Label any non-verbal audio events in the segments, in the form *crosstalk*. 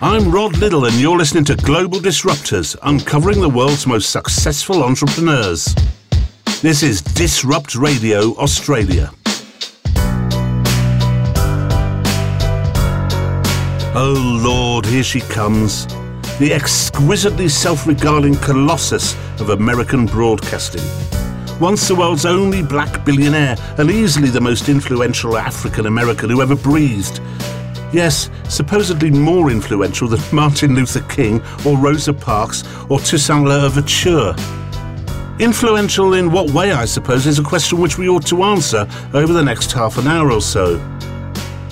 I'm Rod Little, and you're listening to Global Disruptors, uncovering the world's most successful entrepreneurs. This is Disrupt Radio Australia. Oh Lord, here she comes. The exquisitely self regarding colossus of American broadcasting. Once the world's only black billionaire and easily the most influential African American who ever breathed. Yes, supposedly more influential than Martin Luther King or Rosa Parks or Toussaint Louverture. Influential in what way, I suppose, is a question which we ought to answer over the next half an hour or so.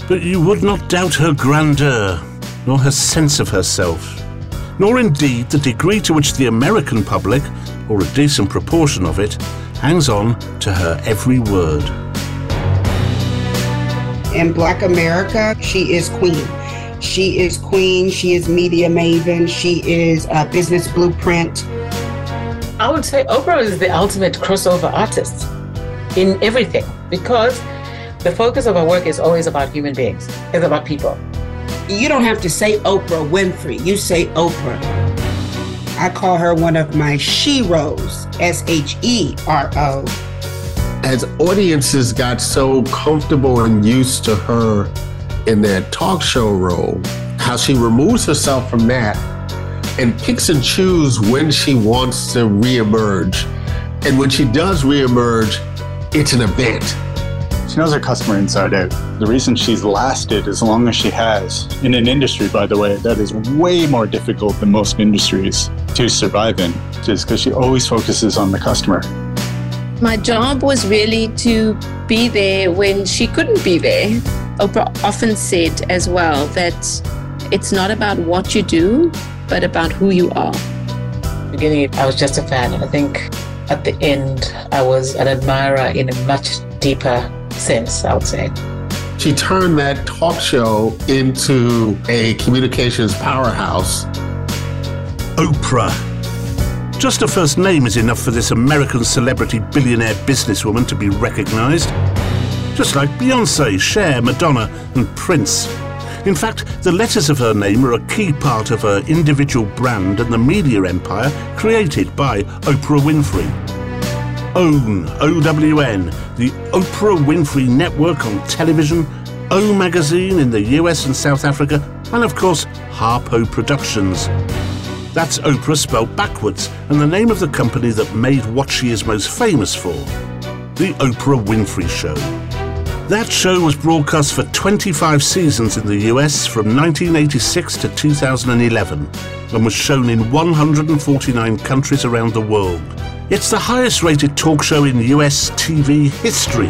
But you would not doubt her grandeur, nor her sense of herself, nor indeed the degree to which the American public, or a decent proportion of it, hangs on to her every word. In Black America, she is queen. She is queen, she is media maven, she is a business blueprint. I would say Oprah is the ultimate crossover artist in everything because the focus of her work is always about human beings, it's about people. You don't have to say Oprah Winfrey, you say Oprah. I call her one of my sheroes, S H E R O. As audiences got so comfortable and used to her in that talk show role, how she removes herself from that and picks and chooses when she wants to reemerge. And when she does reemerge, it's an event. She knows her customer inside out. The reason she's lasted as long as she has in an industry, by the way, that is way more difficult than most industries to survive in, is because she always focuses on the customer. My job was really to be there when she couldn't be there. Oprah often said as well that it's not about what you do, but about who you are. Beginning, I was just a fan. I think at the end, I was an admirer in a much deeper sense, I would say. She turned that talk show into a communications powerhouse. Oprah. Just her first name is enough for this American celebrity billionaire businesswoman to be recognized. Just like Beyonce, Cher, Madonna, and Prince. In fact, the letters of her name are a key part of her individual brand and the media empire created by Oprah Winfrey. OWN, O-W-N, the Oprah Winfrey Network on television, O Magazine in the US and South Africa, and of course, Harpo Productions. That's Oprah spelled backwards, and the name of the company that made what she is most famous for The Oprah Winfrey Show. That show was broadcast for 25 seasons in the US from 1986 to 2011 and was shown in 149 countries around the world. It's the highest rated talk show in US TV history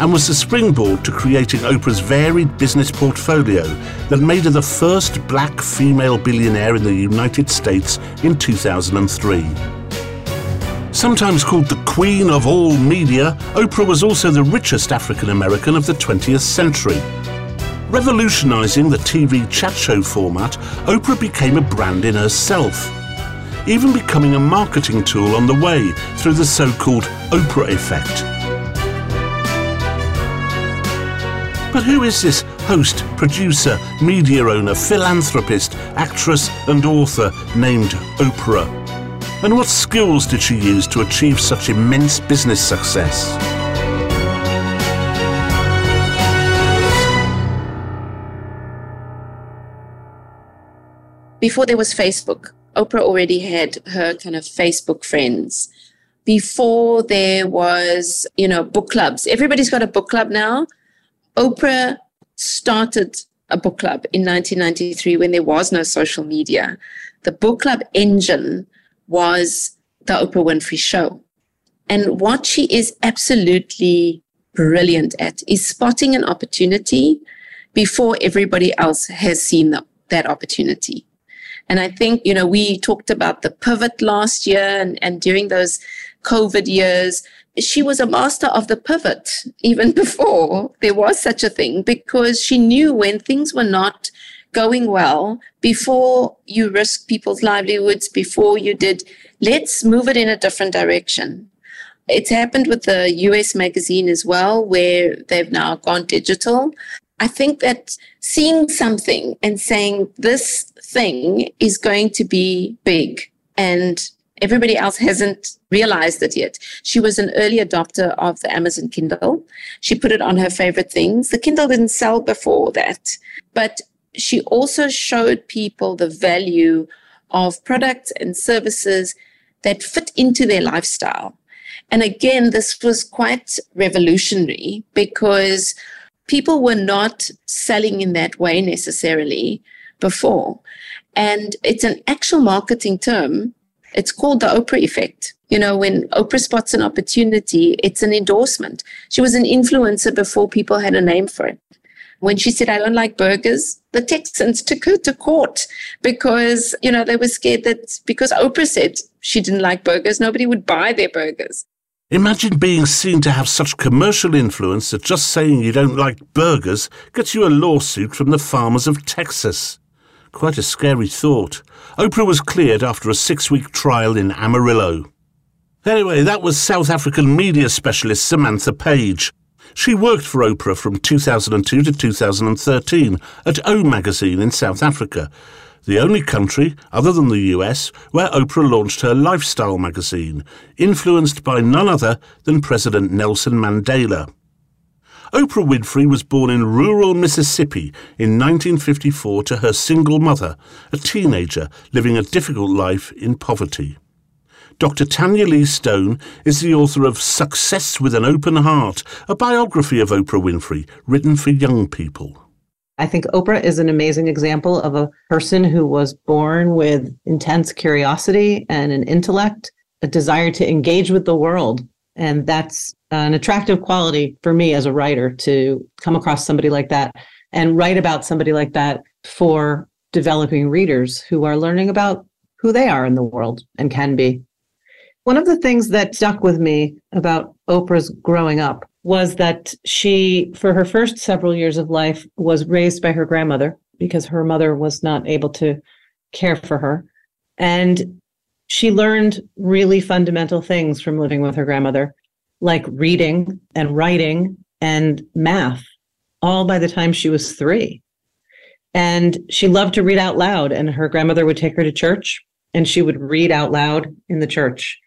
and was the springboard to creating Oprah's varied business portfolio that made her the first black female billionaire in the United States in 2003. Sometimes called the queen of all media, Oprah was also the richest African American of the 20th century. Revolutionizing the TV chat show format, Oprah became a brand in herself, even becoming a marketing tool on the way through the so called Oprah effect. But who is this host, producer, media owner, philanthropist, actress, and author named Oprah? And what skills did she use to achieve such immense business success? Before there was Facebook, Oprah already had her kind of Facebook friends. Before there was, you know, book clubs. Everybody's got a book club now. Oprah started a book club in 1993 when there was no social media. The book club engine was the Oprah Winfrey Show. And what she is absolutely brilliant at is spotting an opportunity before everybody else has seen the, that opportunity. And I think, you know, we talked about the pivot last year and, and during those COVID years, she was a master of the pivot even *laughs* before there was such a thing because she knew when things were not going well before you risk people's livelihoods, before you did, let's move it in a different direction. It's happened with the US magazine as well, where they've now gone digital. I think that seeing something and saying this thing is going to be big and everybody else hasn't realized it yet. She was an early adopter of the Amazon Kindle. She put it on her favorite things. The Kindle didn't sell before that, but she also showed people the value of products and services that fit into their lifestyle. And again, this was quite revolutionary because people were not selling in that way necessarily before. And it's an actual marketing term. It's called the Oprah effect. You know, when Oprah spots an opportunity, it's an endorsement. She was an influencer before people had a name for it. When she said, I don't like burgers, the Texans took her to court because, you know, they were scared that because Oprah said she didn't like burgers, nobody would buy their burgers. Imagine being seen to have such commercial influence that just saying you don't like burgers gets you a lawsuit from the farmers of Texas. Quite a scary thought. Oprah was cleared after a six week trial in Amarillo. Anyway, that was South African media specialist Samantha Page. She worked for Oprah from 2002 to 2013 at O Magazine in South Africa, the only country, other than the US, where Oprah launched her lifestyle magazine, influenced by none other than President Nelson Mandela. Oprah Winfrey was born in rural Mississippi in 1954 to her single mother, a teenager living a difficult life in poverty. Dr. Tanya Lee Stone is the author of Success with an Open Heart, a biography of Oprah Winfrey written for young people. I think Oprah is an amazing example of a person who was born with intense curiosity and an intellect, a desire to engage with the world. And that's an attractive quality for me as a writer to come across somebody like that and write about somebody like that for developing readers who are learning about who they are in the world and can be. One of the things that stuck with me about Oprah's growing up was that she, for her first several years of life, was raised by her grandmother because her mother was not able to care for her. And she learned really fundamental things from living with her grandmother, like reading and writing and math, all by the time she was three. And she loved to read out loud, and her grandmother would take her to church and she would read out loud in the church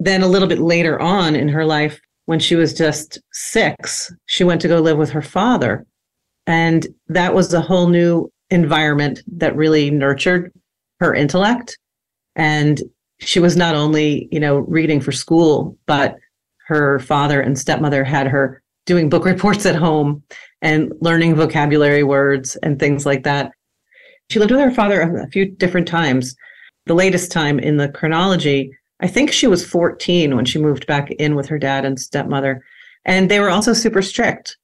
then a little bit later on in her life, when she was just six, she went to go live with her father. And that was a whole new environment that really nurtured her intellect. And she was not only, you know, reading for school, but her father and stepmother had her doing book *laughs* reports at home and learning vocabulary words and things like that. She lived with her father a few different times. The latest time in the chronology I think she was 14 when she moved back in with her dad and stepmother. And they were also super strict.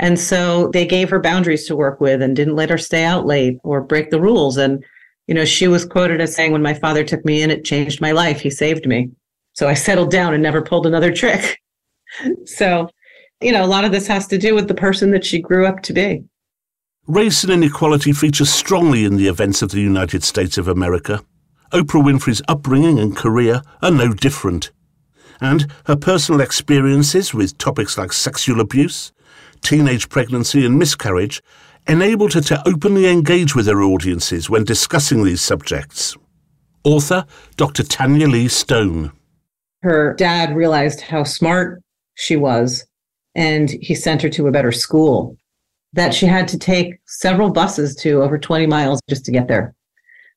And so they gave her boundaries to work with and didn't let her stay out late or break the rules. And, you know, she was quoted as saying, When my father took me in, it changed my life. He saved me. So I settled down and never pulled another trick. *laughs* so, you know, a lot of this has to do with the person that she grew up to be. Race and inequality feature strongly in the events of the United States of America. Oprah Winfrey's upbringing and career are no different. And her personal experiences with topics like sexual abuse, teenage pregnancy, and miscarriage enabled her to openly engage with her audiences when discussing these subjects. Author Dr. Tanya Lee Stone. Her dad realized how smart she was, and he sent her to a better school that she had to take several buses to over 20 miles just to get there.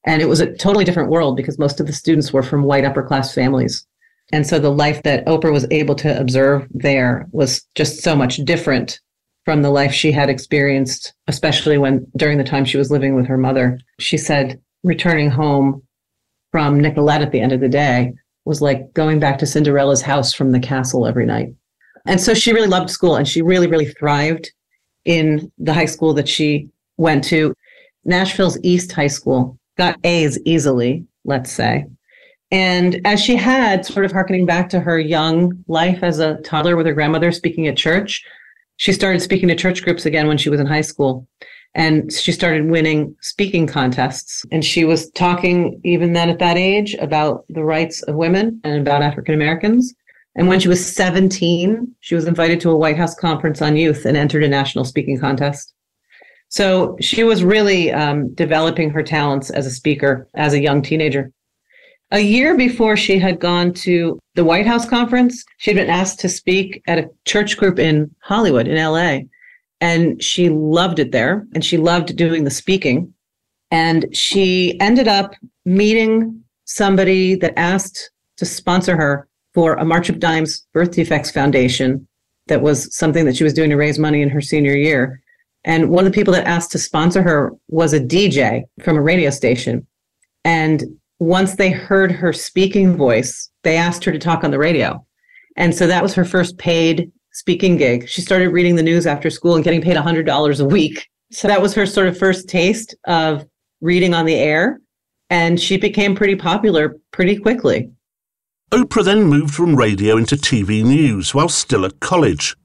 And it was a totally different world because most of the students were from white upper class families. And so the life that Oprah was able to observe there was just so much different from the life she had experienced, especially when during the time she was living with her mother. She said returning home from Nicolet at the end of the day was like going back to Cinderella's house from the castle every night. And so she really loved school and she really, really thrived in the high school that she went to. Nashville's East High School got A's easily, let's say. And as she had, sort of harkening back to her young life as a toddler with her grandmother speaking at church, she started speaking to church groups again when she was in high school. And she started winning speaking contests. And she was talking, even then at that age, about the rights of women and about African Americans. And when she was 17, she was invited to a White House conference on youth and entered a national speaking contest. So she was really um, developing her talents as a speaker as a young teenager. A year before she had gone to the White House conference, she'd been asked to speak at a church group in Hollywood, in LA. And she loved it there and she loved doing the speaking. And she ended up meeting somebody that asked to sponsor her for a March of Dimes Birth Defects Foundation that was something that she was doing to raise money in her senior year. And one of the people that asked to sponsor her was a DJ from a radio station. And once they heard her speaking voice, they asked her to talk on the radio. And so that was her first paid speaking gig. She started reading the news after school and getting paid $100 a week. So that was her sort of first taste of reading on the air. And she became pretty popular pretty quickly. Oprah then moved from radio into TV news while still at college.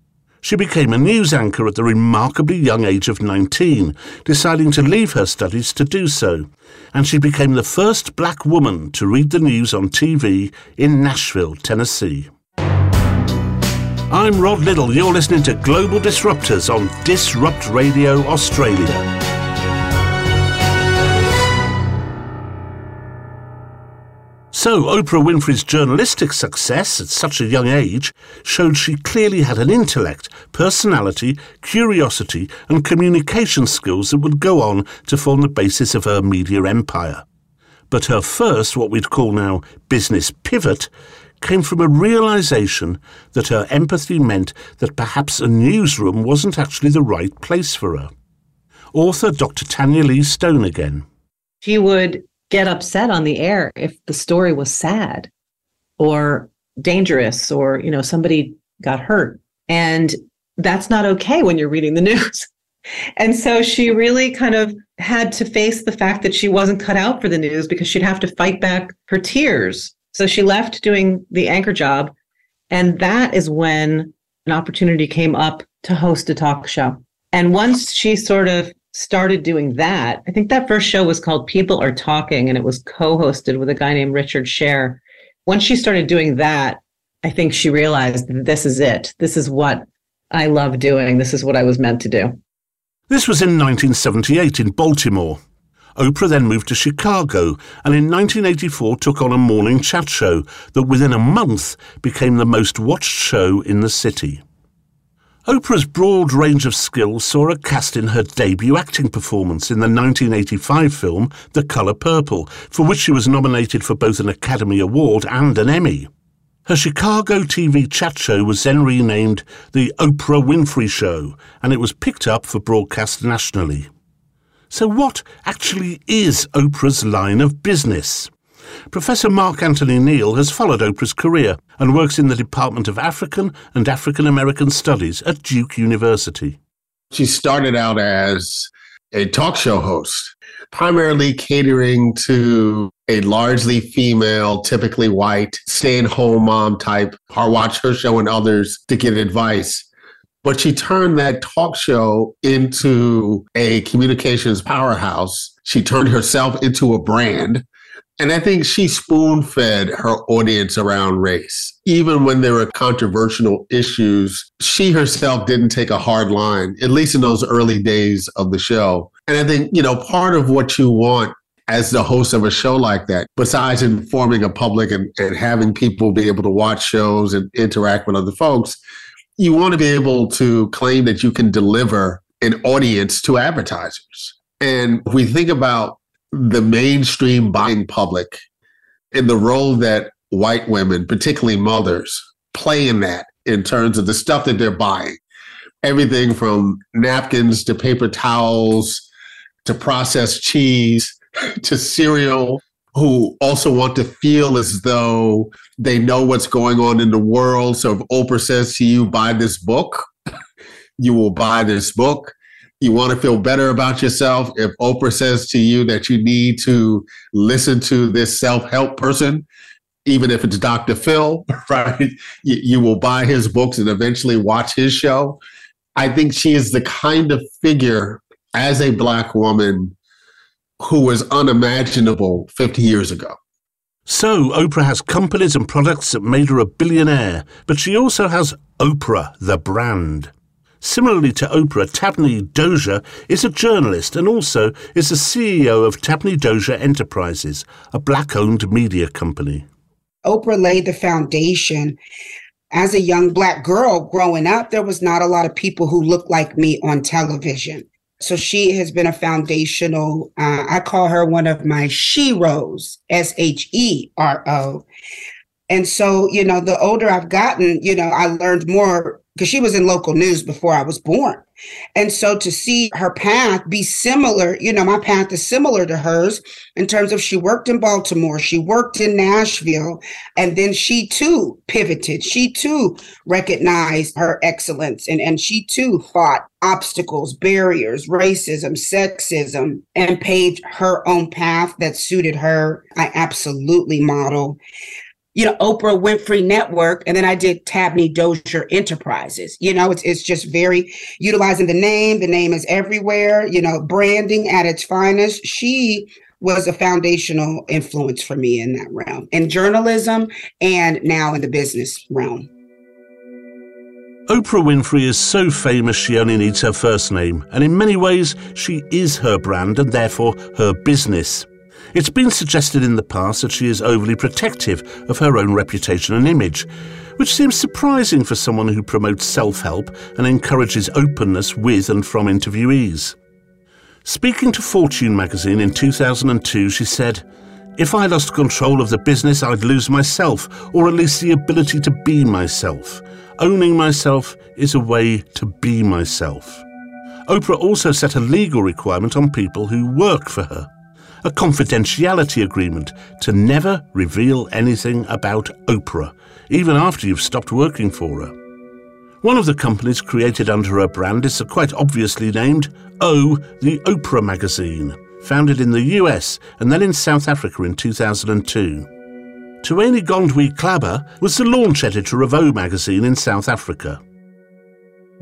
She became a news anchor at the remarkably young age of 19, deciding to leave her studies to do so. And she became the first black woman to read the news on TV in Nashville, Tennessee. I'm Rod Liddle. You're listening to Global Disruptors on Disrupt Radio Australia. So, Oprah Winfrey's journalistic success at such a young age showed she clearly had an intellect, personality, curiosity, and communication skills that would go on to form the basis of her media empire. But her first, what we'd call now, business pivot, came from a realization that her empathy meant that perhaps a newsroom wasn't actually the right place for her. Author Dr. Tanya Lee Stone again. She would get upset on the air if the story was sad or dangerous or you know somebody got hurt. And that's not okay when you're reading the *laughs* news. And so she really kind of had to face the fact that she wasn't cut out for the news because she'd have to fight back her tears. So she left doing the anchor job. And that is when an opportunity came up to host a talk show. And once she sort of started doing that, I think that first show was called People Are Talking and it was co hosted with a guy named Richard Sher. Once she started doing that, I think she realized this is it. This is what I love doing. This is what I was meant to do. This was in 1978 in Baltimore. Oprah then moved to Chicago and in 1984 took on a morning chat show that within a month became the most watched show in the city. Oprah's broad range of skills saw her cast in her debut acting performance in the 1985 film The Color Purple, for which she was nominated for both an Academy Award and an Emmy. Her Chicago TV chat show was then renamed The Oprah Winfrey Show, and it was picked up for broadcast nationally. So, what actually is Oprah's line of business? Professor Mark Anthony Neal has followed Oprah's career and works in the Department of African and African American Studies at Duke University. She started out as a talk show host, primarily catering to a largely female, typically white, stay at home mom type, or watch her show and others to get advice. But she turned that talk show into a communications powerhouse. She turned herself into a brand and I think she spoon fed her audience around race. Even when there were controversial issues, she herself didn't take a hard line, at least in those early days of the show. And I think, you know, part of what you want as the host of a show like that, besides informing a public and, and having people be able to watch shows and interact with other folks, you want to be able to claim that you can deliver an audience to advertisers. And if we think about the mainstream buying public and the role that white women, particularly mothers, play in that in terms of the stuff that they're buying. Everything from napkins to paper towels to processed cheese *laughs* to cereal, who also want to feel as though they know what's going on in the world. So if Oprah says to you, buy this book, *laughs* you will buy this book you want to feel better about yourself, if Oprah says to you that you need to listen to this self help person, even if it's Dr. Phil, *laughs* right? You, you, will buy his books and eventually watch his show. I think she is the kind of figure as a Black woman who was unimaginable 50 years ago. So, Oprah has companies and products that made her a billionaire, but she also has Oprah, the brand. Similarly to Oprah, Tabney Dozier is a journalist and also is the CEO of Tabney Dozier Enterprises, a black owned media company. Oprah laid the foundation. As a young black girl growing up, there was not a lot of people who looked like me on television. So she has been a foundational, uh, I call her one of my sheroes, S H E R O. And so, you know, the older I've gotten, you know, I learned more because she was in local news before I was born. And so to see her path be similar, you know, my path is similar to hers in terms of she worked in Baltimore, she worked in Nashville, and then she too pivoted. She too recognized her excellence and, and she too fought obstacles, barriers, racism, sexism, and paved her own path that suited her. I absolutely model you know, Oprah Winfrey Network, and then I did Tabney Dozier Enterprises. You know, it's it's just very utilizing the name. The name is everywhere. You know, branding at its finest. She was a foundational influence for me in that realm, in journalism, and now in the business realm. Oprah Winfrey is so famous she only needs her first name, and in many ways, she is her brand and therefore her business. It's been suggested in the past that she is overly protective of her own reputation and image, which seems surprising for someone who promotes self help and encourages openness with and from interviewees. Speaking to Fortune magazine in 2002, she said, If I lost control of the business, I'd lose myself, or at least the ability to be myself. Owning myself is a way to be myself. Oprah also set a legal requirement on people who work for her a confidentiality agreement to never reveal anything about Oprah, even after you've stopped working for her. One of the companies created under her brand is the quite obviously named O, the Oprah magazine, founded in the US and then in South Africa in 2002. Tueni Gondwe Klaba was the launch editor of O magazine in South Africa.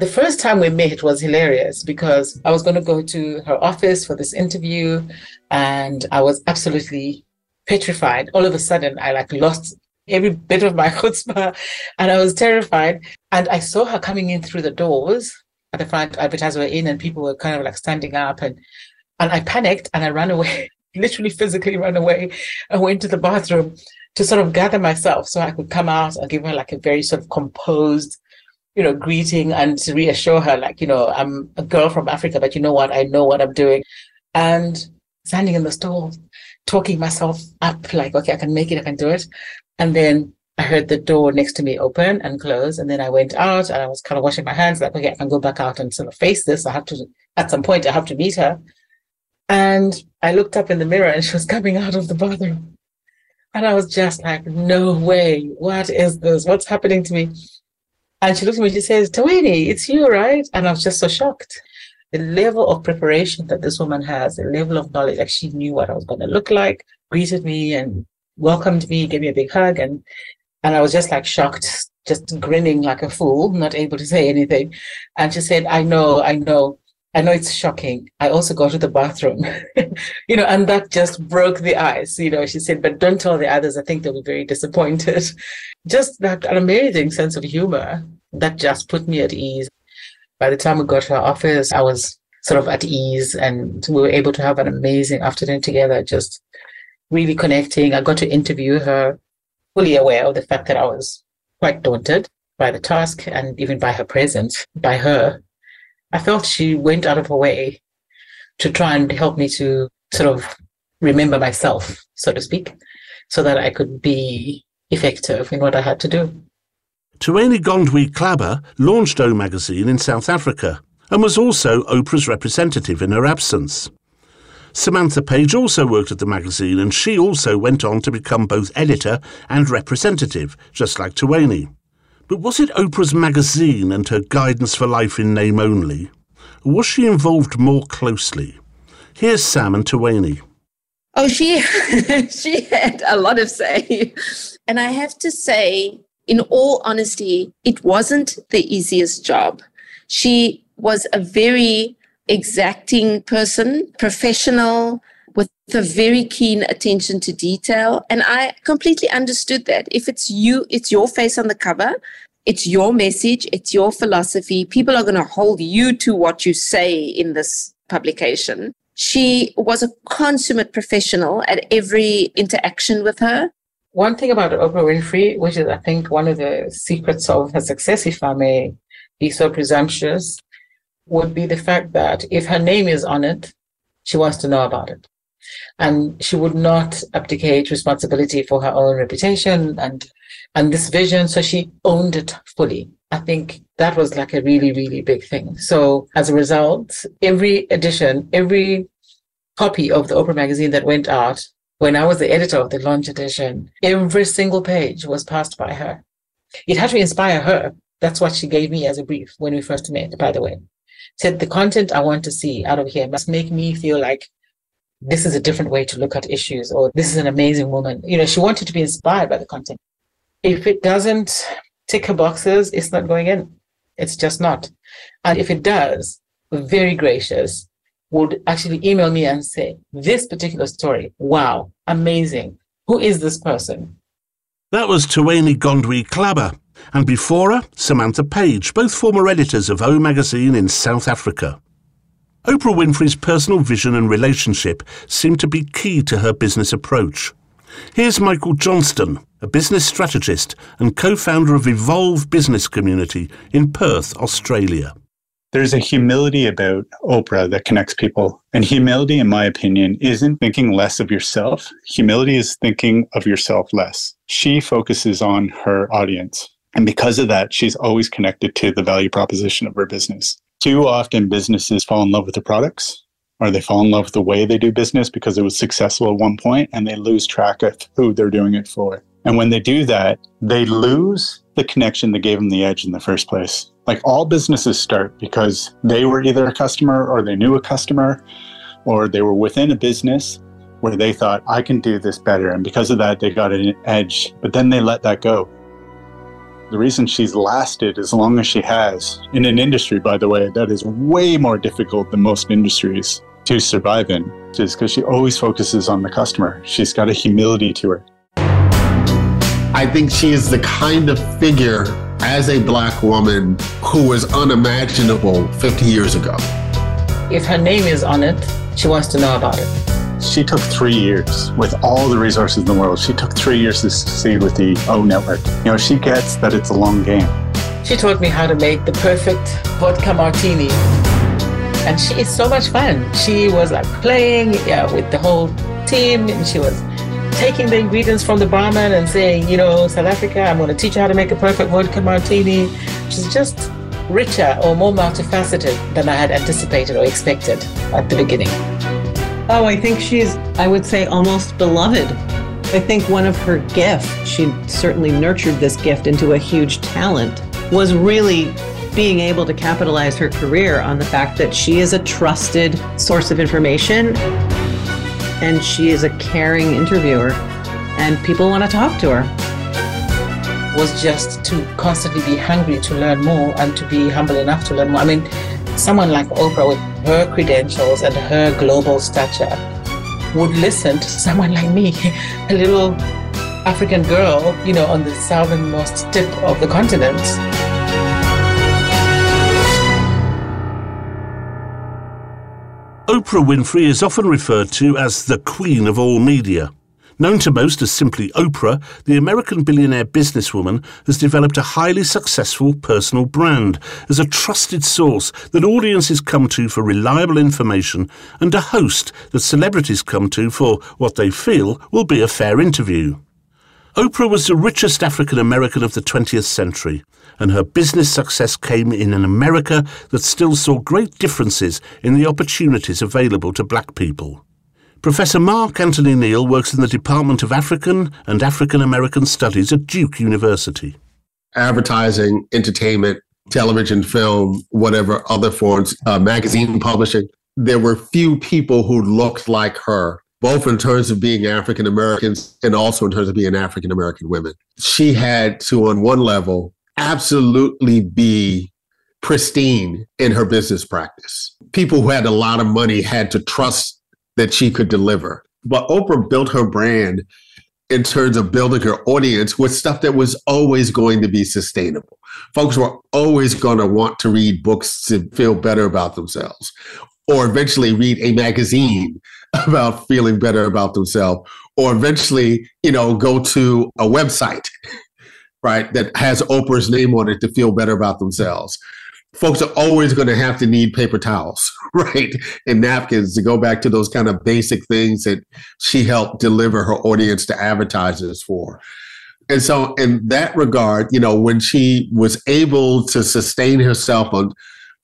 The first time we met was hilarious because I was going to go to her office for this interview and I was absolutely petrified. All of a sudden, I like lost every bit of my *laughs* chutzpah and I was terrified. And I saw her coming in through the doors at the front, advertisers were in and people were kind of like standing up and and I panicked and I ran away, *laughs* literally physically ran away. I went to the bathroom to sort of gather myself so I could come out and give her like a very sort of composed you know, greeting and to reassure her, like, you know, I'm a girl from Africa, but you know what? I know what I'm doing. And standing in the stall, talking myself up, like, okay, I can make it, I can do it. And then I heard the door next to me open and close. And then I went out and I was kind of washing my hands, like, okay, I can go back out and sort of face this. I have to, at some point, I have to meet her. And I looked up in the mirror and she was coming out of the bathroom. And I was just like, no way. What is this? What's happening to me? And she looks at me, she says, Tueni, it's you, right? And I was just so shocked. The level of preparation that this woman has, the level of knowledge, like she knew what I was going to look like, greeted me and welcomed me, gave me a big hug. And, and I was just like shocked, just grinning like a fool, not able to say anything. And she said, I know, I know. I know it's shocking. I also go to the bathroom, *laughs* you know, and that just broke the ice. You know, she said, but don't tell the others. I think they'll be very disappointed. *laughs* just that an amazing sense of humor that just put me at ease. By the time we got to our office, I was sort of at ease and we were able to have an amazing afternoon together, just really connecting. I got to interview her, fully aware of the fact that I was quite daunted by the task and even by her presence, by her I felt she went out of her way to try and help me to sort of remember myself, so to speak, so that I could be effective in what I had to do. Tueni Gondwe Klaba launched O Magazine in South Africa and was also Oprah's representative in her absence. Samantha Page also worked at the magazine and she also went on to become both editor and representative, just like Tueni. But was it Oprah's magazine and her guidance for life in name only? Or was she involved more closely? Here's Sam and Tueni. Oh, she *laughs* she had a lot of say. And I have to say, in all honesty, it wasn't the easiest job. She was a very exacting person, professional, with a very keen attention to detail. And I completely understood that. If it's you, it's your face on the cover, It's your message, it's your philosophy. People are going to hold you to what you say in this publication. She was a consummate professional at every interaction with her. One thing about Oprah Winfrey, which is, I think, one of the secrets of her success, if I may be so presumptuous, would be the fact that if her name is on it, she wants to know about it. And she would not abdicate responsibility for her own reputation and and this vision. So she owned it fully. I think that was like a really, really big thing. So as a result, every edition, every copy of the Oprah magazine that went out, when I was the editor of the launch edition, every single page was passed by her. It had to inspire her. That's what she gave me as a brief when we first met, by the way. Said the content I want to see out of here must make me feel like this is a different way to look at issues or this is an amazing woman. You know, she wanted to be inspired by the content. If it doesn't tick her boxes, it's not going in. It's just not. And if it does, very gracious, would actually email me and say, This particular story, wow, amazing. Who is this person? That was Tuweni Gondwe Klaba, and before her, Samantha Page, both former editors of O Magazine in South Africa. Oprah Winfrey's personal vision and relationship seem to be key to her business approach. Here's Michael Johnston, a business strategist and co founder of Evolve Business Community in Perth, Australia. There's a humility about Oprah that connects people. And humility, in my opinion, isn't thinking less of yourself. Humility is thinking of yourself less. She focuses on her audience. And because of that, she's always connected to the value proposition of her business. Too often, businesses fall in love with the products or they fall in love with the way they do business because it was successful at one point and they lose track of who they're doing it for. And when they do that, they lose the connection that gave them the edge in the first place. Like all businesses start because they were either a customer or they knew a customer or they were within a business where they thought, I can do this better. And because of that, they got an edge, but then they let that go. The reason she's lasted as long as she has in an industry, by the way, that is way more difficult than most industries to survive in is because she always focuses on the customer. She's got a humility to her. I think she is the kind of figure as a black woman who was unimaginable 50 years ago. If her name is on it, she wants to know about it. She took three years with all the resources in the world. She took three years to succeed with the O Network. You know, she gets that it's a long game. She taught me how to make the perfect vodka martini. And she is so much fun. She was like playing yeah, with the whole team and she was taking the ingredients from the barman and saying, you know, South Africa, I'm going to teach you how to make a perfect vodka martini. She's just richer or more multifaceted than I had anticipated or expected at the beginning. Oh, I think she's, I would say, almost beloved. I think one of her gifts, she certainly nurtured this gift into a huge talent, was really being able to capitalize her career on the fact that she is a trusted source of information and she is a caring interviewer and people want to talk to her was just to constantly be hungry to learn more and to be humble enough to learn more i mean someone like oprah with her credentials and her global stature would listen to someone like me a little african girl you know on the southernmost tip of the continent Oprah Winfrey is often referred to as the Queen of all media. Known to most as simply Oprah, the American billionaire businesswoman has developed a highly successful personal brand as a trusted source that audiences come to for reliable information and a host that celebrities come to for what they feel will be a fair interview. Oprah was the richest African American of the 20th century, and her business success came in an America that still saw great differences in the opportunities available to black people. Professor Mark Anthony Neal works in the Department of African and African American Studies at Duke University. Advertising, entertainment, television, film, whatever other forms, uh, magazine publishing, there were few people who looked like her both in terms of being African Americans and also in terms of being African American women. She had to, on one level, absolutely be pristine in her business practice. People who had a lot of money had to trust that she could deliver. But Oprah built her brand in terms of building her audience with stuff that was always going to be sustainable. Folks were always going to want to read books to feel better about themselves, or eventually read a magazine *laughs* about feeling better about themselves, or eventually, you know, go to a website, *laughs* right, that has Oprah's name on it to feel better about themselves folks are always going to have to need paper towels, *laughs* right? And napkins to go back to those kind of basic things that she helped deliver her audience to advertisers for. And so, in that regard, you know, when she was able to sustain herself on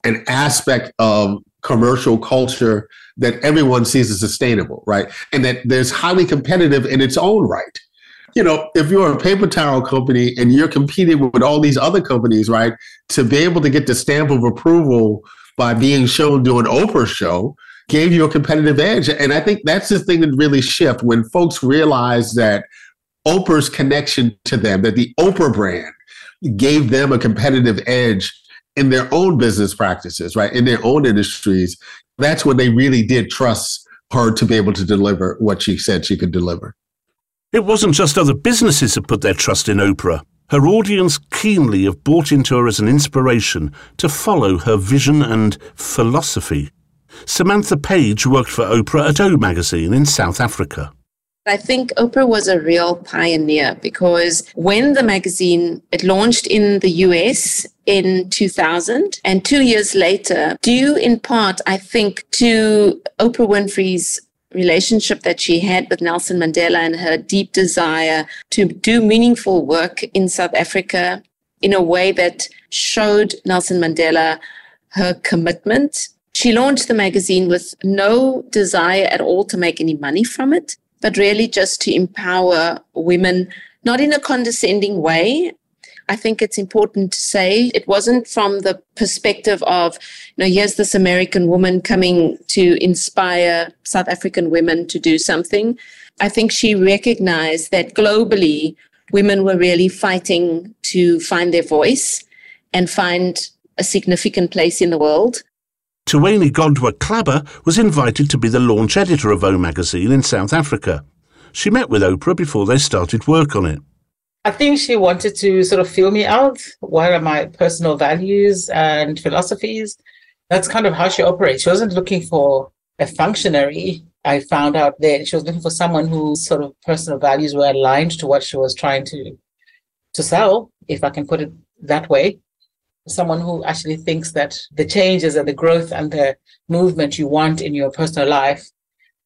an aspect of commercial culture that everyone sees as sustainable, right? And that there's highly competitive in its own right you know, if you're a paper towel company and you're competing with all these other companies, right, to be able to get the stamp of approval by being shown doing Oprah show gave you a competitive edge. And I think that's the thing that really shift when folks realize that Oprah's connection to them, that the Oprah brand gave them a competitive edge in their own business practices, right, in their own industries. That's when they really did trust her to be able to deliver what she said she could deliver. It wasn't just other businesses that put their trust in Oprah. Her audience keenly have bought into her as an inspiration to follow her vision and philosophy. Samantha Page worked for Oprah at O Magazine in South Africa. I think Oprah was a real pioneer because when the magazine it launched in the US in 2000 and 2 years later due in part I think to Oprah Winfrey's relationship that she had with Nelson Mandela and her deep desire to do meaningful work in South Africa in a way that showed Nelson Mandela her commitment. She launched the magazine with no desire at all to make any money from it, but really just to empower women, not in a condescending way, I think it's important to say it wasn't from the perspective of, you know, here's this American woman coming to inspire South African women to do something. I think she recognized that globally, women were really fighting to find their voice and find a significant place in the world. Tuwani Gondwe Klaba was invited to be the launch editor of O magazine in South Africa. She met with Oprah before they started work on it. I think she wanted to sort of feel me out. What are my personal values and philosophies? That's kind of how she operates. She wasn't looking for a functionary. I found out that she was looking for someone whose sort of personal values were aligned to what she was trying to to sell, if I can put it that way. Someone who actually thinks that the changes and the growth and the movement you want in your personal life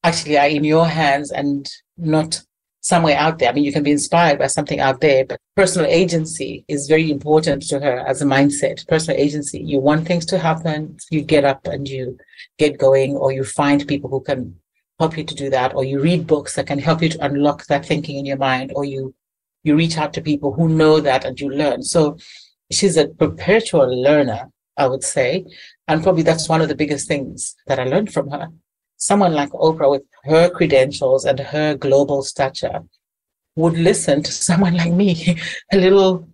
actually are in your hands and not somewhere out there. I mean, you can be inspired by something out there, but personal agency is very important to her as a mindset. Personal agency. You want things to happen, you get up and you get going, or you find people who can help you to do that, or you read books that can help you to unlock that thinking in your mind, or you you reach out to people who know that and you learn. So she's a perpetual learner, I would say. And probably that's one of the biggest things that I learned from her someone like Oprah with her credentials and her global stature would listen to *laughs* someone like me, a little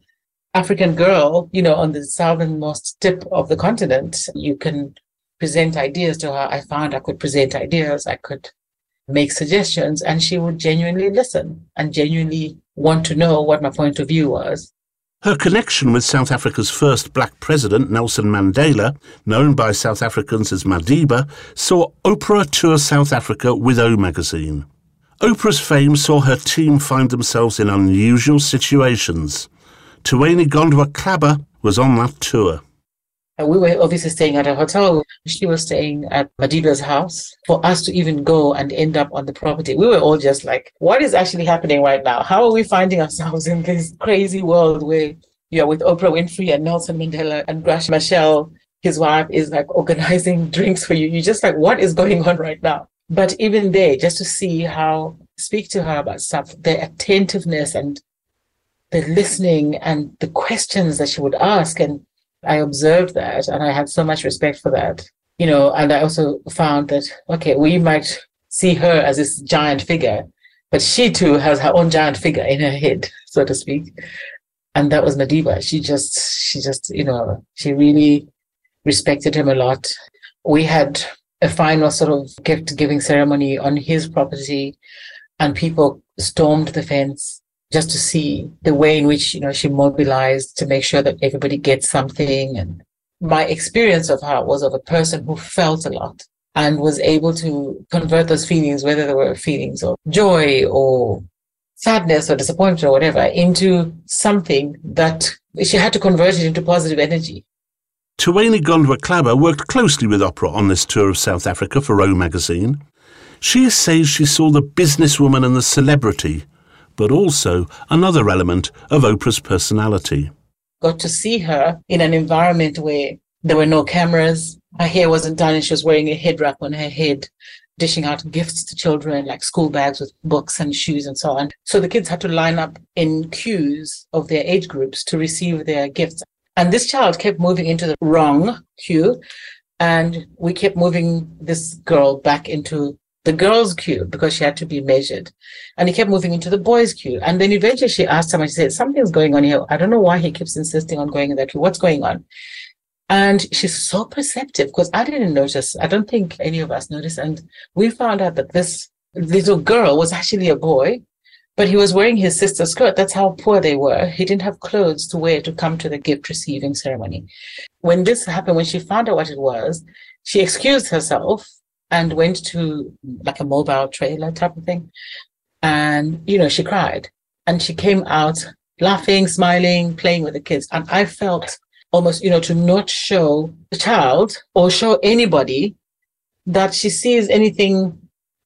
African girl, you know, on the southernmost tip of the continent. You can present ideas to her. I found I could present ideas, I could make suggestions, and she would genuinely listen and genuinely want to know what my point of view was. Her connection with South Africa's first black president, Nelson Mandela, known by South Africans as Madiba, saw Oprah tour South Africa with O magazine. Oprah's fame saw her team find themselves in unusual situations. Tuwani Gondwe Klaba was on that tour. Uh, we were obviously staying at a hotel. She was staying at Madiba's house. For us to even go and end up on the property, we were all just like, what is actually happening right now? How are we finding ourselves in this crazy world where you're with Oprah Winfrey and Nelson Mandela and Graça Machel, his wife, is like organizing *laughs* drinks for you. You're just like, what is going on right now? But even there, just to see how, speak to her about stuff, the attentiveness and the listening and the questions that she would ask and I observed that and I had so much respect for that. You know, and I also found that, okay, we might see her as this giant figure, but she too has her own giant figure in her head, *laughs* so to speak. And that was Madiba. She just, she just, you know, she really respected him a lot. We had a final sort of gift giving ceremony on his property and people stormed the fence just to see the way in which, you know, she mobilized to make sure that everybody gets something. And my experience of her was of a person who felt a lot and was able to convert those feelings, whether they were feelings of joy or sadness or disappointment or whatever, into something that she had to convert it into positive energy. Tuweni Gondwe Klaba worked closely with Oprah on this tour of South Africa for O magazine. She says she saw the businesswoman and the celebrity, but also another element of Oprah's personality. Got to see her in an environment where there were no cameras, her hair wasn't done, and she was wearing a head wrap on her head, dishing out gifts to children, like school bags with books and shoes and so on. So the kids had to line up in queues of their age groups to receive their gifts. And this child kept moving into the wrong queue. And we kept moving this girl back into the girls' queue because she had to be measured. And he kept moving into the boys' queue. And then eventually she asked him, and she said, Something's going on here. I don't know why he keeps insisting on going in that queue. What's going on? And she's so perceptive because I didn't notice. I don't think any of us noticed. And we found out that this little girl was actually a boy, but he was wearing his sister's skirt. That's how poor they were. He didn't have clothes to wear to come to the gift receiving ceremony. When this happened, when she found out what it was, she excused herself and went to like a mobile trailer type of thing. And, you know, she cried and she came out laughing, smiling, playing with the kids. And I felt almost, you know, to not show the child or show anybody that she sees anything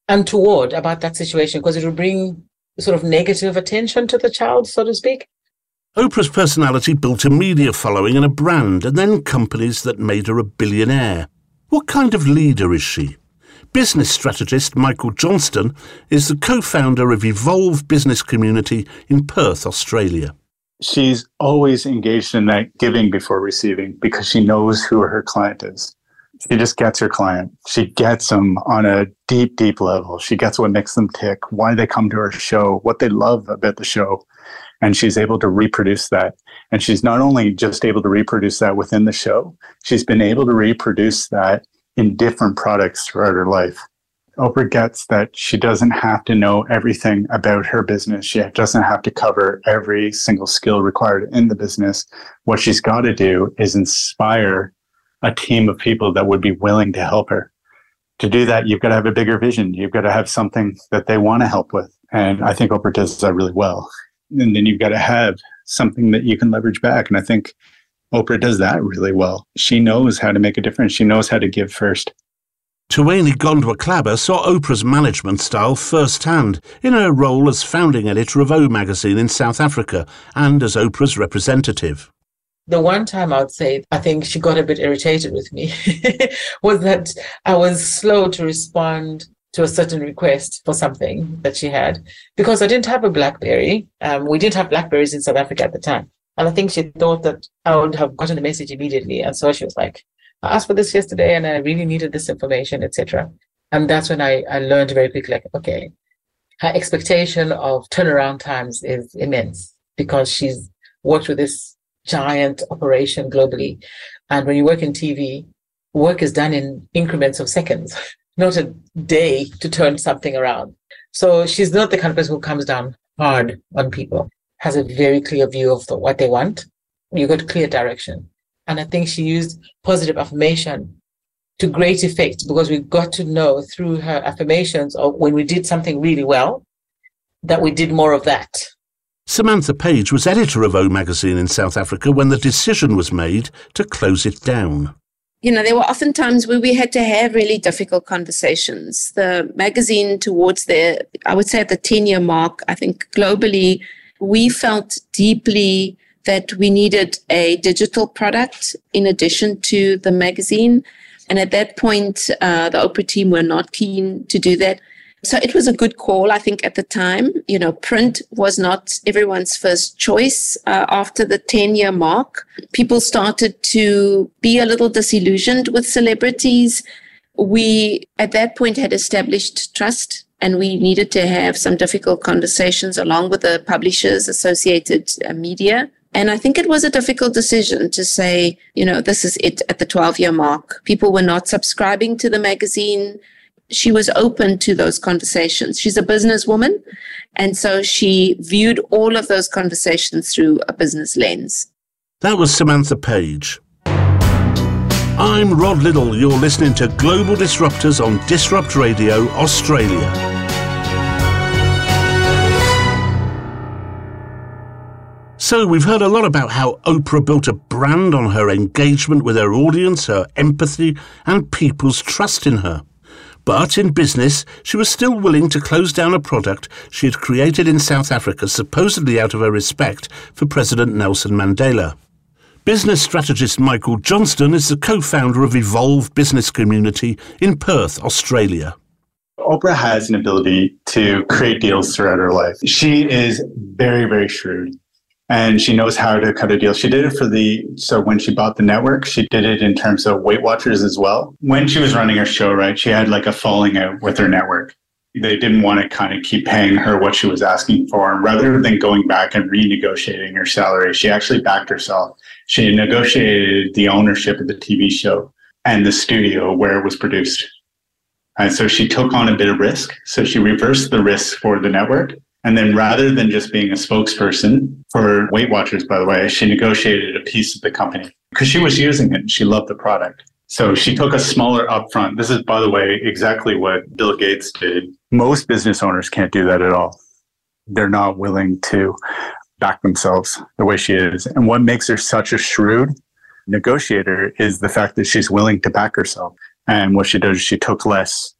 untoward about that situation because it will bring sort of negative attention to the child, so to speak. Oprah's personality built a media following and a brand, and then companies that made her a billionaire. What kind of leader is she? Business strategist Michael Johnston is the co founder of Evolve Business Community in Perth, Australia she's always engaged in that giving before receiving because she knows who her client is. She just gets her client. She gets them on a deep, deep level. She gets what makes them tick, why they come to her show, what they love about the show. And she's able to reproduce that. And she's not only just able to reproduce that within the show, she's been able to reproduce that in different products throughout her life. Oprah gets that she doesn't have to know everything about her business. She doesn't have to cover every single skill required in the business. What she's got to do is inspire a team of people that would be willing to help her. To do that, you've got to have a bigger vision. You've got to have something that they want to help with. And I think Oprah does that really well. And then you've got to have something that you can leverage back. And I think Oprah does that really well. She knows how to make a difference. She knows how to give first. Tuweni Gondwe Klaba saw Oprah's management style firsthand in her role as founding editor of O magazine in South Africa and as Oprah's representative. The one time I would say I think she got a bit irritated with me *laughs* was that I was slow to respond to a certain request for something that she had because I didn't have a Blackberry. Um, we didn't have Blackberries in South Africa at the time. And I think she thought that I would have gotten the message immediately. And so she was like, I asked for this yesterday and I really needed this information, etc. And that's when I, I learned very quickly, like, okay, her expectation of turnaround times is immense because she's worked with this giant operation globally. And when you work in TV, work is done in increments of seconds, *laughs* not a day to turn something around. So she's not the kind of person who comes down hard on people, has a very clear view of the, what they want. You got clear direction. And I think she used positive affirmation to great effect because we got to know through her affirmations of when we did something really well that we did more of that. Samantha Page was editor of O magazine in South Africa when the decision was made to close it down. You know, there were often times where we had to have really difficult conversations. The magazine, towards the, I would say at the 10 year mark, I think globally, we felt deeply that we needed a digital product in addition to the magazine. And at that point, uh, the Oprah team were not keen to do that. So it was a good call, I think, at the time. You know, print was not everyone's first choice. Uh, after the 10 year mark, people started to be a little disillusioned with celebrities. We, at that point, had established trust and we needed to have some difficult conversations along with the publishers, associated uh, media. And I think it was a difficult decision to say, you know, this is it at the 12 year mark. People were not subscribing to the magazine. She was open to those conversations. She's a businesswoman And so she viewed all of those conversations through a business lens. That was Samantha Page. I'm Rod Liddle. You're listening to Global Disruptors on Disrupt Radio Australia. So, we've heard a lot about how Oprah built a brand on her engagement with her audience, her empathy, and people's trust in her. But in business, she was still willing to close down a product she had created in South Africa, supposedly out of her respect for President Nelson Mandela. Business strategist Michael Johnston is the co founder of Evolve Business Community in Perth, Australia. Oprah has an ability to create deals throughout her life. She is very, very shrewd and she knows how to cut a deal. She did it for the so when she bought the network, she did it in terms of Weight Watchers as well. When she was running her show, right, she had like a falling out with her network. They didn't want to kind of keep paying her what she was asking for. And rather than going back and renegotiating her salary, she actually backed herself. She negotiated the ownership of the TV show and the studio where it was produced. And so she took on a bit of risk. So she reversed the risk for the network and then rather than just being a spokesperson for Weight Watchers, by the way, she negotiated a piece of the company because she was using it and she loved the product. So she took a smaller upfront. This is, by the way, exactly what Bill Gates did. Most business owners can't do that at all. They're not willing to back themselves the way she is. And what makes her such a shrewd negotiator is the fact that she's willing to back herself. And what she does she took less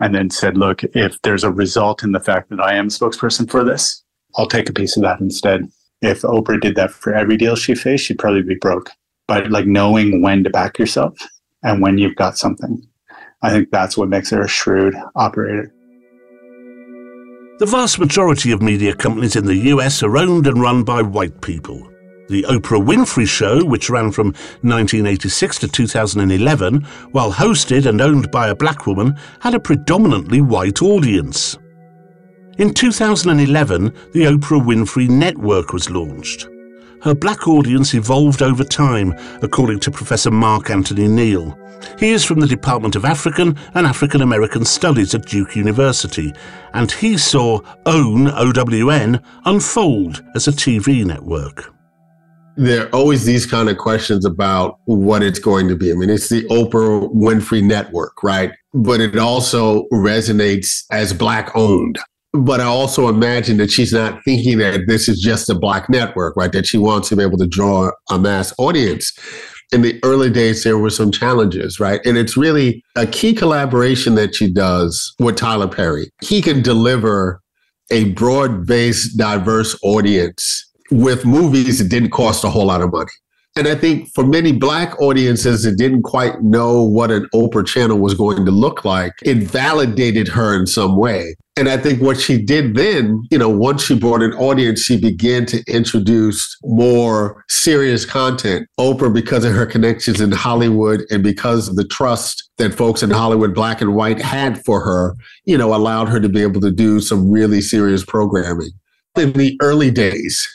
and then said, look, if there's a result in the fact that I am spokesperson for this, I'll take a piece of that instead. If Oprah did that for every deal she faced, she'd probably be broke. But like knowing when to back yourself and when you've got something, I think that's what makes her a shrewd operator. The vast majority of media companies in the US are owned and run by white people. The Oprah Winfrey Show, which ran from 1986 to 2011, while hosted and owned by a black woman, had a predominantly white audience. In 2011, the Oprah Winfrey Network was launched. Her black audience evolved over time, according to Professor Mark Anthony Neal. He is from the Department of African and African American Studies at Duke University, and he saw OWN, OWN, unfold as a TV network there are always these kind of questions about what it's going to be. I mean, it's the Oprah Winfrey Network, right? But it also resonates as Black owned. But I also imagine that she's not thinking that this is just a Black network, right? That she wants to be able to draw a mass audience. In the early days, there were some challenges, right? And it's really a key collaboration that she does with Tyler Perry. He can deliver a broad based, diverse audience with movies that didn't cost a whole lot of money. And I think for many Black audiences that didn't quite know what an Oprah channel was going to look like, it validated her in some way. And I think what she did then, you know, once she brought an audience, she began to introduce more serious content. Oprah, because of her connections in Hollywood and because of the trust that folks in Hollywood, black and white, had for her, you know, allowed her to be able to do some really serious programming. In the early days,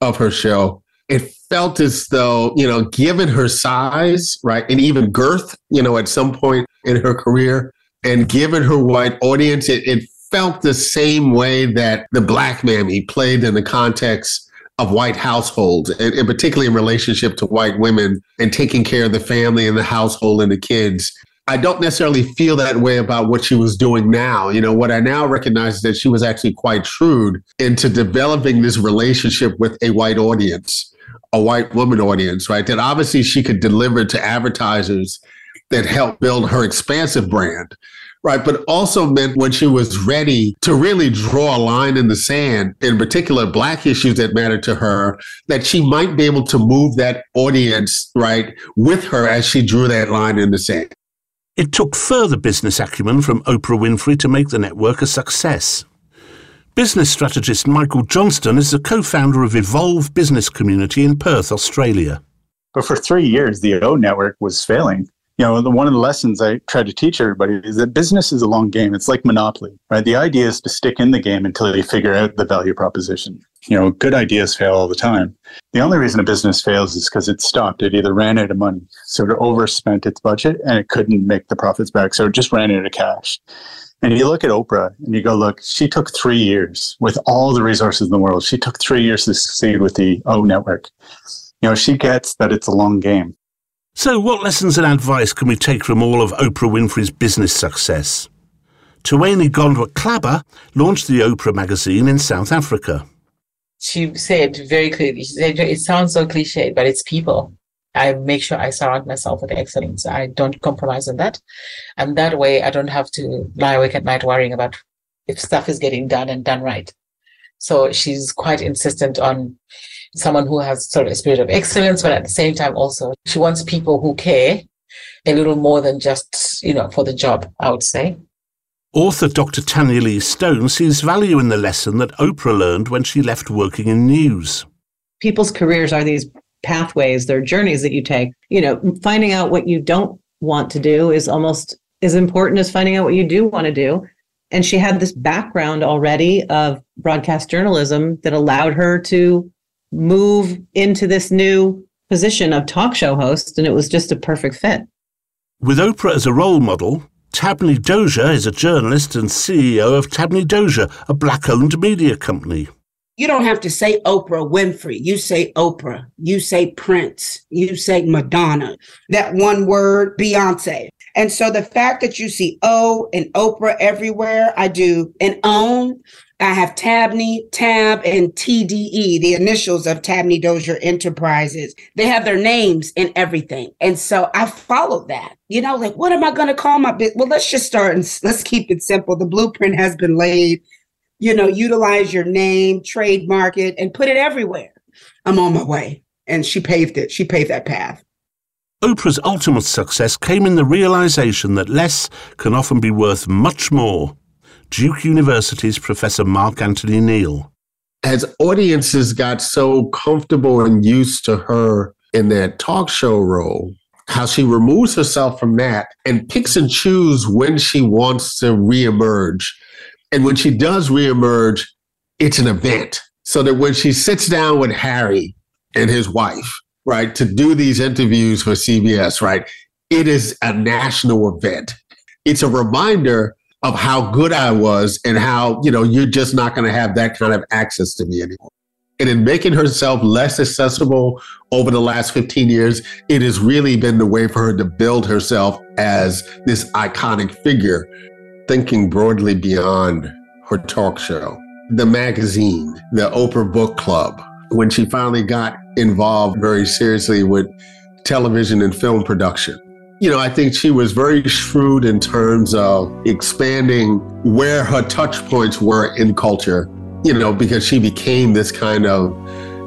of her show, it felt as though, you know, given her size, right, and even girth, you know, at some point in her career, and given her white audience, it, it felt the same way that the black mammy played in the context of white households, and, and particularly in relationship to white women and taking care of the family and the household and the kids. I don't necessarily feel that way about what she was doing now. You know, what I now recognize is that she was actually quite shrewd into developing this relationship with a white audience, a white woman audience, right? That obviously she could deliver to advertisers that helped build her expansive brand, right? But also meant when she was ready to really draw a line in the sand, in particular, Black issues that mattered to her, that she might be able to move that audience, right, with her as she drew that line in the sand. It took further business acumen from Oprah Winfrey to make the network a success. Business strategist Michael Johnston is the co founder of Evolve Business Community in Perth, Australia. But for three years, the O network was failing you know, the, one of the lessons I try to teach everybody is that business is a long game. It's like Monopoly, right? The idea is to stick in the game until you figure out the value proposition. You know, good ideas fail all the time. The only reason a business fails is because it stopped. It either ran out of money, so it overspent its budget and it couldn't make the profits back, so it just ran out of cash. And you look at Oprah and you go, look, she took three years with all the resources in the world. She took three years to succeed with the O network. You know, she gets that it's a long game. So, what lessons and advice can we take from all of Oprah Winfrey's business success? Tuwani Gondwe Klaba launched the Oprah magazine in South Africa. She said very clearly, she said, it sounds so cliche, but it's people. I make sure I surround myself with excellence. I don't compromise on that. And that way I don't have to lie awake at night worrying about if stuff is getting done and done right. So she's quite insistent on someone who has sort of a spirit of excellence, but at the same time also she wants people who care a little more than just, you know, for the job, I would say. Author Dr. Tanya Lee Stone sees value in the lesson that Oprah learned when she left working in news. People's careers are these pathways, they're journeys that you take. You know, finding out what you don't want to do is almost as important as finding out what you do want to do. And she had this background already of broadcast journalism that allowed her to move into this new position of talk show host, and it was just a perfect fit. With Oprah as a role model, Tabney Dozier is a journalist and CEO of Tabney Dozier, a black owned media company. You don't have to say Oprah Winfrey. You say Oprah. You say Prince. You say Madonna. That one word, Beyonce. And so the fact that you see O and Oprah everywhere, I do, and own, I have Tabney, Tab, and TDE, the initials of Tabney Dozier Enterprises. They have their names in everything. And so I followed that. You know, like, what am I going to call my business? Well, let's just start and let's keep it simple. The blueprint has been laid. You know, utilize your name, trademark it, and put it everywhere. I'm on my way. And she paved it. She paved that path. Oprah's ultimate success came in the realization that less can often be worth much more. Duke University's Professor Mark Anthony Neal. As audiences got so comfortable and used to her in that talk show role, how she removes herself from that and picks and chooses when she wants to reemerge. And when she does reemerge, it's an event. So that when she sits down with Harry and his wife, right, to do these interviews for CBS, right, it is a national event. It's a reminder of how good I was and how, you know, you're just not going to have that kind of access to me anymore. And in making herself less accessible over the last 15 years, it has really been the way for her to build herself as this iconic figure, thinking broadly beyond her talk show. The magazine, the Oprah Book Club, when she finally got involved very seriously with television and film production you know, I think she was very shrewd in terms of expanding where her touch points were in culture, you know, because she became this kind of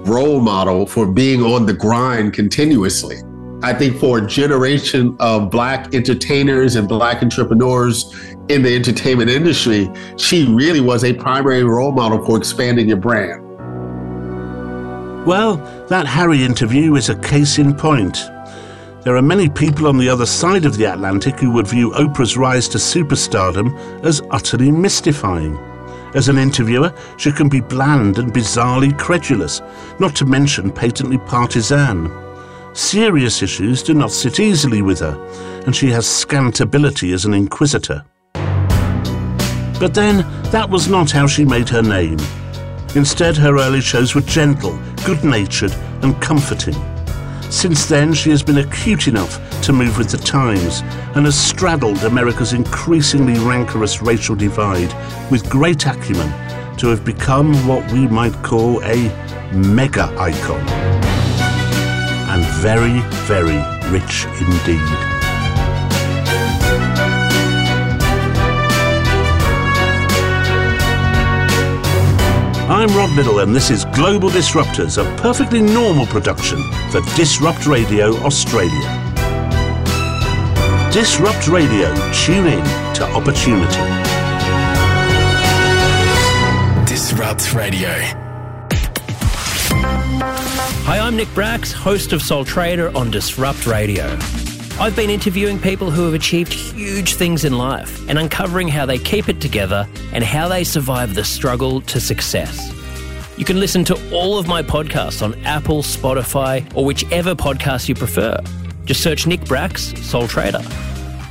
role model for being on the grind continuously. I think for a generation of Black entertainers and Black entrepreneurs in the entertainment industry, she really was a primary role model for expanding your brand. Well, that Harry interview is a case in point. There are many people on the other side of the Atlantic who would view Oprah's rise to superstardom as utterly mystifying. As an interviewer, she can be bland and bizarrely credulous, not to mention patently partisan. Serious issues do not sit easily with her, and she has scant ability as an inquisitor. But then, that was not how she made her name. Instead, her early shows were gentle, good natured, and comforting. Since then, she has been acute enough to move with the times and has straddled America's increasingly rancorous racial divide with great acumen to have become what we might call a mega icon. And very, very rich indeed. I'm Rod Liddle, and this is Global Disruptors, a perfectly normal production for Disrupt Radio Australia. Disrupt Radio, tune in to opportunity. Disrupt Radio. Hi, I'm Nick Bracks, host of Soul Trader on Disrupt Radio. I've been interviewing people who have achieved huge things in life and uncovering how they keep it together and how they survive the struggle to success. You can listen to all of my podcasts on Apple, Spotify, or whichever podcast you prefer. Just search Nick Bracks, Soul Trader.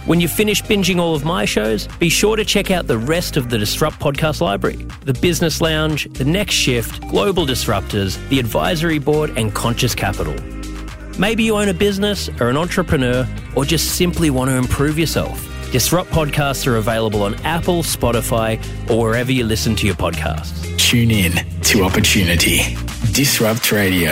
When you finish binging all of my shows, be sure to check out the rest of the Disrupt podcast library the Business Lounge, The Next Shift, Global Disruptors, The Advisory Board, and Conscious Capital. Maybe you own a business or an entrepreneur, or just simply want to improve yourself. Disrupt podcasts are available on Apple, Spotify, or wherever you listen to your podcasts. Tune in to opportunity. Disrupt Radio.